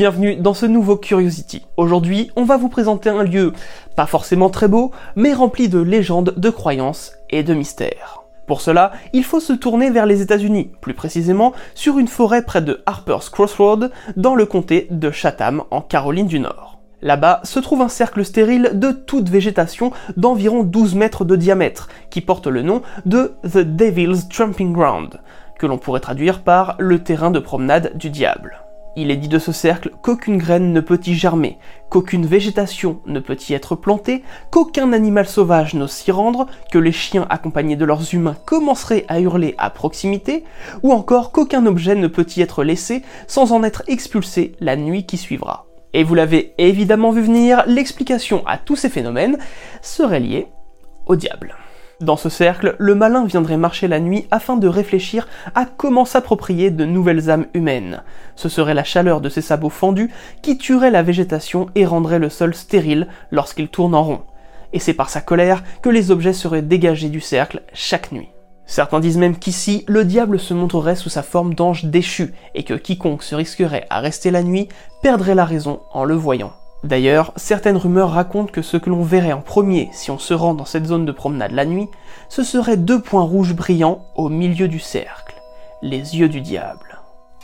Bienvenue dans ce nouveau Curiosity. Aujourd'hui, on va vous présenter un lieu pas forcément très beau, mais rempli de légendes, de croyances et de mystères. Pour cela, il faut se tourner vers les États-Unis, plus précisément sur une forêt près de Harper's Crossroad, dans le comté de Chatham, en Caroline du Nord. Là-bas se trouve un cercle stérile de toute végétation d'environ 12 mètres de diamètre, qui porte le nom de The Devil's Tramping Ground, que l'on pourrait traduire par le terrain de promenade du diable. Il est dit de ce cercle qu'aucune graine ne peut y germer, qu'aucune végétation ne peut y être plantée, qu'aucun animal sauvage n'ose s'y rendre, que les chiens accompagnés de leurs humains commenceraient à hurler à proximité, ou encore qu'aucun objet ne peut y être laissé sans en être expulsé la nuit qui suivra. Et vous l'avez évidemment vu venir, l'explication à tous ces phénomènes serait liée au diable. Dans ce cercle, le malin viendrait marcher la nuit afin de réfléchir à comment s'approprier de nouvelles âmes humaines. Ce serait la chaleur de ses sabots fendus qui tuerait la végétation et rendrait le sol stérile lorsqu'il tourne en rond. Et c'est par sa colère que les objets seraient dégagés du cercle chaque nuit. Certains disent même qu'ici, le diable se montrerait sous sa forme d'ange déchu, et que quiconque se risquerait à rester la nuit perdrait la raison en le voyant. D'ailleurs, certaines rumeurs racontent que ce que l'on verrait en premier si on se rend dans cette zone de promenade la nuit, ce seraient deux points rouges brillants au milieu du cercle, les yeux du diable.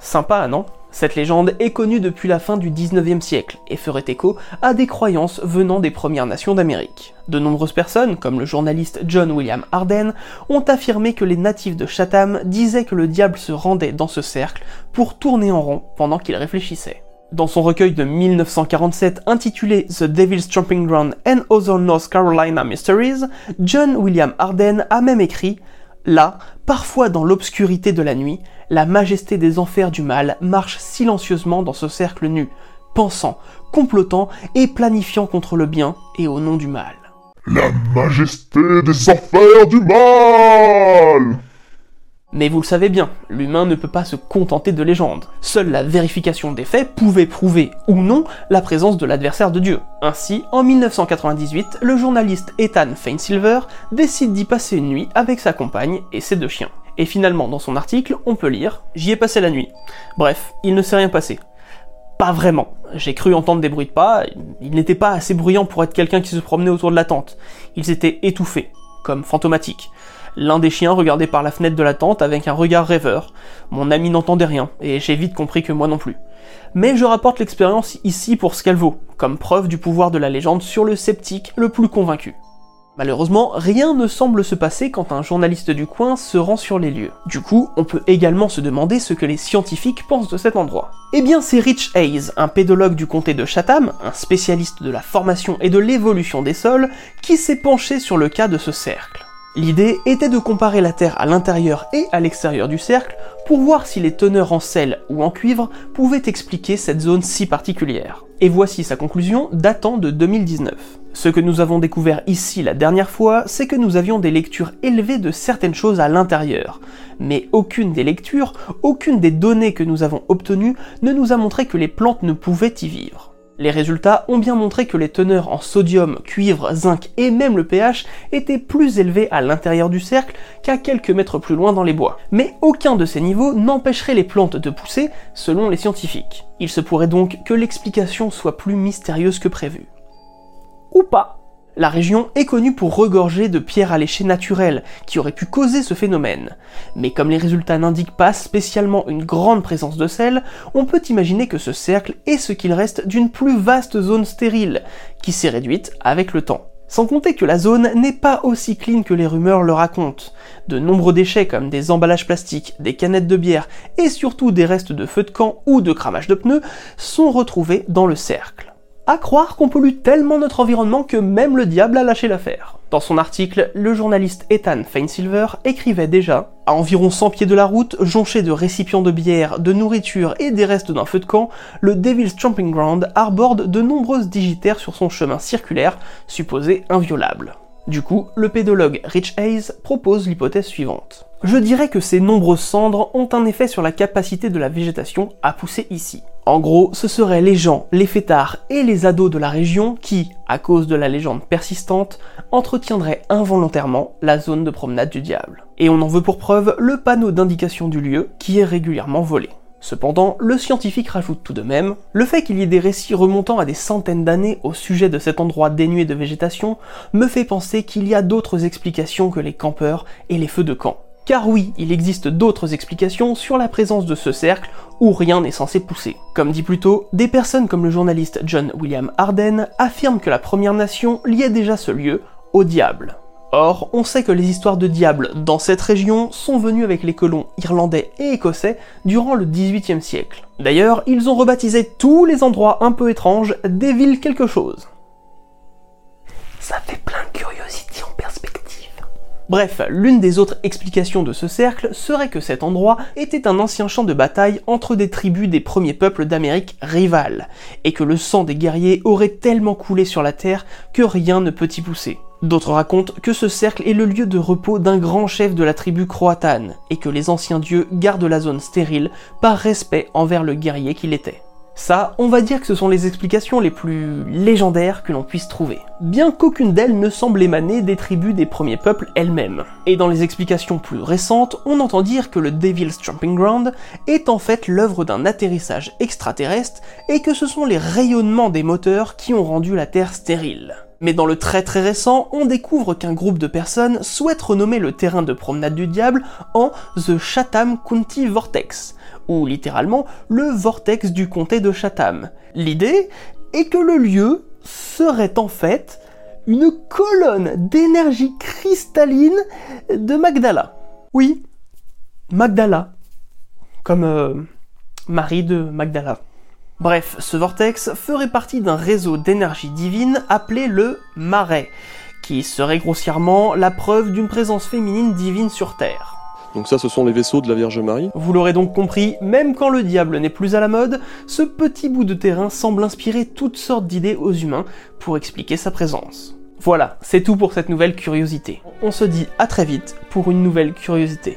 Sympa, non? Cette légende est connue depuis la fin du 19e siècle et ferait écho à des croyances venant des Premières Nations d'Amérique. De nombreuses personnes, comme le journaliste John William Arden, ont affirmé que les natifs de Chatham disaient que le diable se rendait dans ce cercle pour tourner en rond pendant qu'il réfléchissait. Dans son recueil de 1947 intitulé The Devil's Tramping Ground and Other North Carolina Mysteries, John William Arden a même écrit Là, parfois dans l'obscurité de la nuit, la majesté des enfers du mal marche silencieusement dans ce cercle nu, pensant, complotant et planifiant contre le bien et au nom du mal. La majesté des enfers du mal mais vous le savez bien, l'humain ne peut pas se contenter de légendes. Seule la vérification des faits pouvait prouver ou non la présence de l'adversaire de Dieu. Ainsi, en 1998, le journaliste Ethan Fainsilver décide d'y passer une nuit avec sa compagne et ses deux chiens. Et finalement, dans son article, on peut lire J'y ai passé la nuit. Bref, il ne s'est rien passé. Pas vraiment. J'ai cru entendre des bruits de pas, ils n'étaient pas assez bruyants pour être quelqu'un qui se promenait autour de la tente. Ils étaient étouffés, comme fantomatiques. L'un des chiens regardait par la fenêtre de la tente avec un regard rêveur. Mon ami n'entendait rien, et j'ai vite compris que moi non plus. Mais je rapporte l'expérience ici pour ce qu'elle vaut, comme preuve du pouvoir de la légende sur le sceptique le plus convaincu. Malheureusement, rien ne semble se passer quand un journaliste du coin se rend sur les lieux. Du coup, on peut également se demander ce que les scientifiques pensent de cet endroit. Eh bien, c'est Rich Hayes, un pédologue du comté de Chatham, un spécialiste de la formation et de l'évolution des sols, qui s'est penché sur le cas de ce cercle. L'idée était de comparer la Terre à l'intérieur et à l'extérieur du cercle pour voir si les teneurs en sel ou en cuivre pouvaient expliquer cette zone si particulière. Et voici sa conclusion datant de 2019. Ce que nous avons découvert ici la dernière fois, c'est que nous avions des lectures élevées de certaines choses à l'intérieur. Mais aucune des lectures, aucune des données que nous avons obtenues ne nous a montré que les plantes ne pouvaient y vivre. Les résultats ont bien montré que les teneurs en sodium, cuivre, zinc et même le pH étaient plus élevés à l'intérieur du cercle qu'à quelques mètres plus loin dans les bois. Mais aucun de ces niveaux n'empêcherait les plantes de pousser, selon les scientifiques. Il se pourrait donc que l'explication soit plus mystérieuse que prévu. Ou pas la région est connue pour regorger de pierres alléchées naturelles qui auraient pu causer ce phénomène. Mais comme les résultats n'indiquent pas spécialement une grande présence de sel, on peut imaginer que ce cercle est ce qu'il reste d'une plus vaste zone stérile, qui s'est réduite avec le temps. Sans compter que la zone n'est pas aussi clean que les rumeurs le racontent. De nombreux déchets comme des emballages plastiques, des canettes de bière et surtout des restes de feux de camp ou de cramage de pneus sont retrouvés dans le cercle. À croire qu'on pollue tellement notre environnement que même le diable a lâché l'affaire. Dans son article, le journaliste Ethan Feinsilver écrivait déjà À environ 100 pieds de la route, jonché de récipients de bière, de nourriture et des restes d'un feu de camp, le Devil's Trumping Ground arborde de nombreuses digitaires sur son chemin circulaire, supposé inviolable. Du coup, le pédologue Rich Hayes propose l'hypothèse suivante. Je dirais que ces nombreuses cendres ont un effet sur la capacité de la végétation à pousser ici. En gros, ce seraient les gens, les fêtards et les ados de la région qui, à cause de la légende persistante, entretiendraient involontairement la zone de promenade du diable. Et on en veut pour preuve le panneau d'indication du lieu qui est régulièrement volé. Cependant, le scientifique rajoute tout de même, le fait qu'il y ait des récits remontant à des centaines d'années au sujet de cet endroit dénué de végétation me fait penser qu'il y a d'autres explications que les campeurs et les feux de camp. Car oui, il existe d'autres explications sur la présence de ce cercle où rien n'est censé pousser. Comme dit plus tôt, des personnes comme le journaliste John William Arden affirment que la Première Nation liait déjà ce lieu au diable. Or, on sait que les histoires de diable dans cette région sont venues avec les colons irlandais et écossais durant le XVIIIe siècle. D'ailleurs, ils ont rebaptisé tous les endroits un peu étranges des villes quelque chose. Bref, l'une des autres explications de ce cercle serait que cet endroit était un ancien champ de bataille entre des tribus des premiers peuples d'Amérique rivales, et que le sang des guerriers aurait tellement coulé sur la terre que rien ne peut y pousser. D'autres racontent que ce cercle est le lieu de repos d'un grand chef de la tribu croatane, et que les anciens dieux gardent la zone stérile par respect envers le guerrier qu'il était. Ça, on va dire que ce sont les explications les plus légendaires que l'on puisse trouver. Bien qu'aucune d'elles ne semble émaner des tribus des premiers peuples elles-mêmes. Et dans les explications plus récentes, on entend dire que le Devil's Trumping Ground est en fait l'œuvre d'un atterrissage extraterrestre et que ce sont les rayonnements des moteurs qui ont rendu la Terre stérile. Mais dans le très très récent, on découvre qu'un groupe de personnes souhaite renommer le terrain de promenade du diable en The Chatham County Vortex, ou littéralement le vortex du comté de Chatham. L'idée est que le lieu serait en fait une colonne d'énergie cristalline de Magdala. Oui, Magdala, comme euh, Marie de Magdala. Bref, ce vortex ferait partie d'un réseau d'énergie divine appelé le Marais, qui serait grossièrement la preuve d'une présence féminine divine sur Terre. Donc ça, ce sont les vaisseaux de la Vierge Marie. Vous l'aurez donc compris, même quand le diable n'est plus à la mode, ce petit bout de terrain semble inspirer toutes sortes d'idées aux humains pour expliquer sa présence. Voilà, c'est tout pour cette nouvelle curiosité. On se dit à très vite pour une nouvelle curiosité.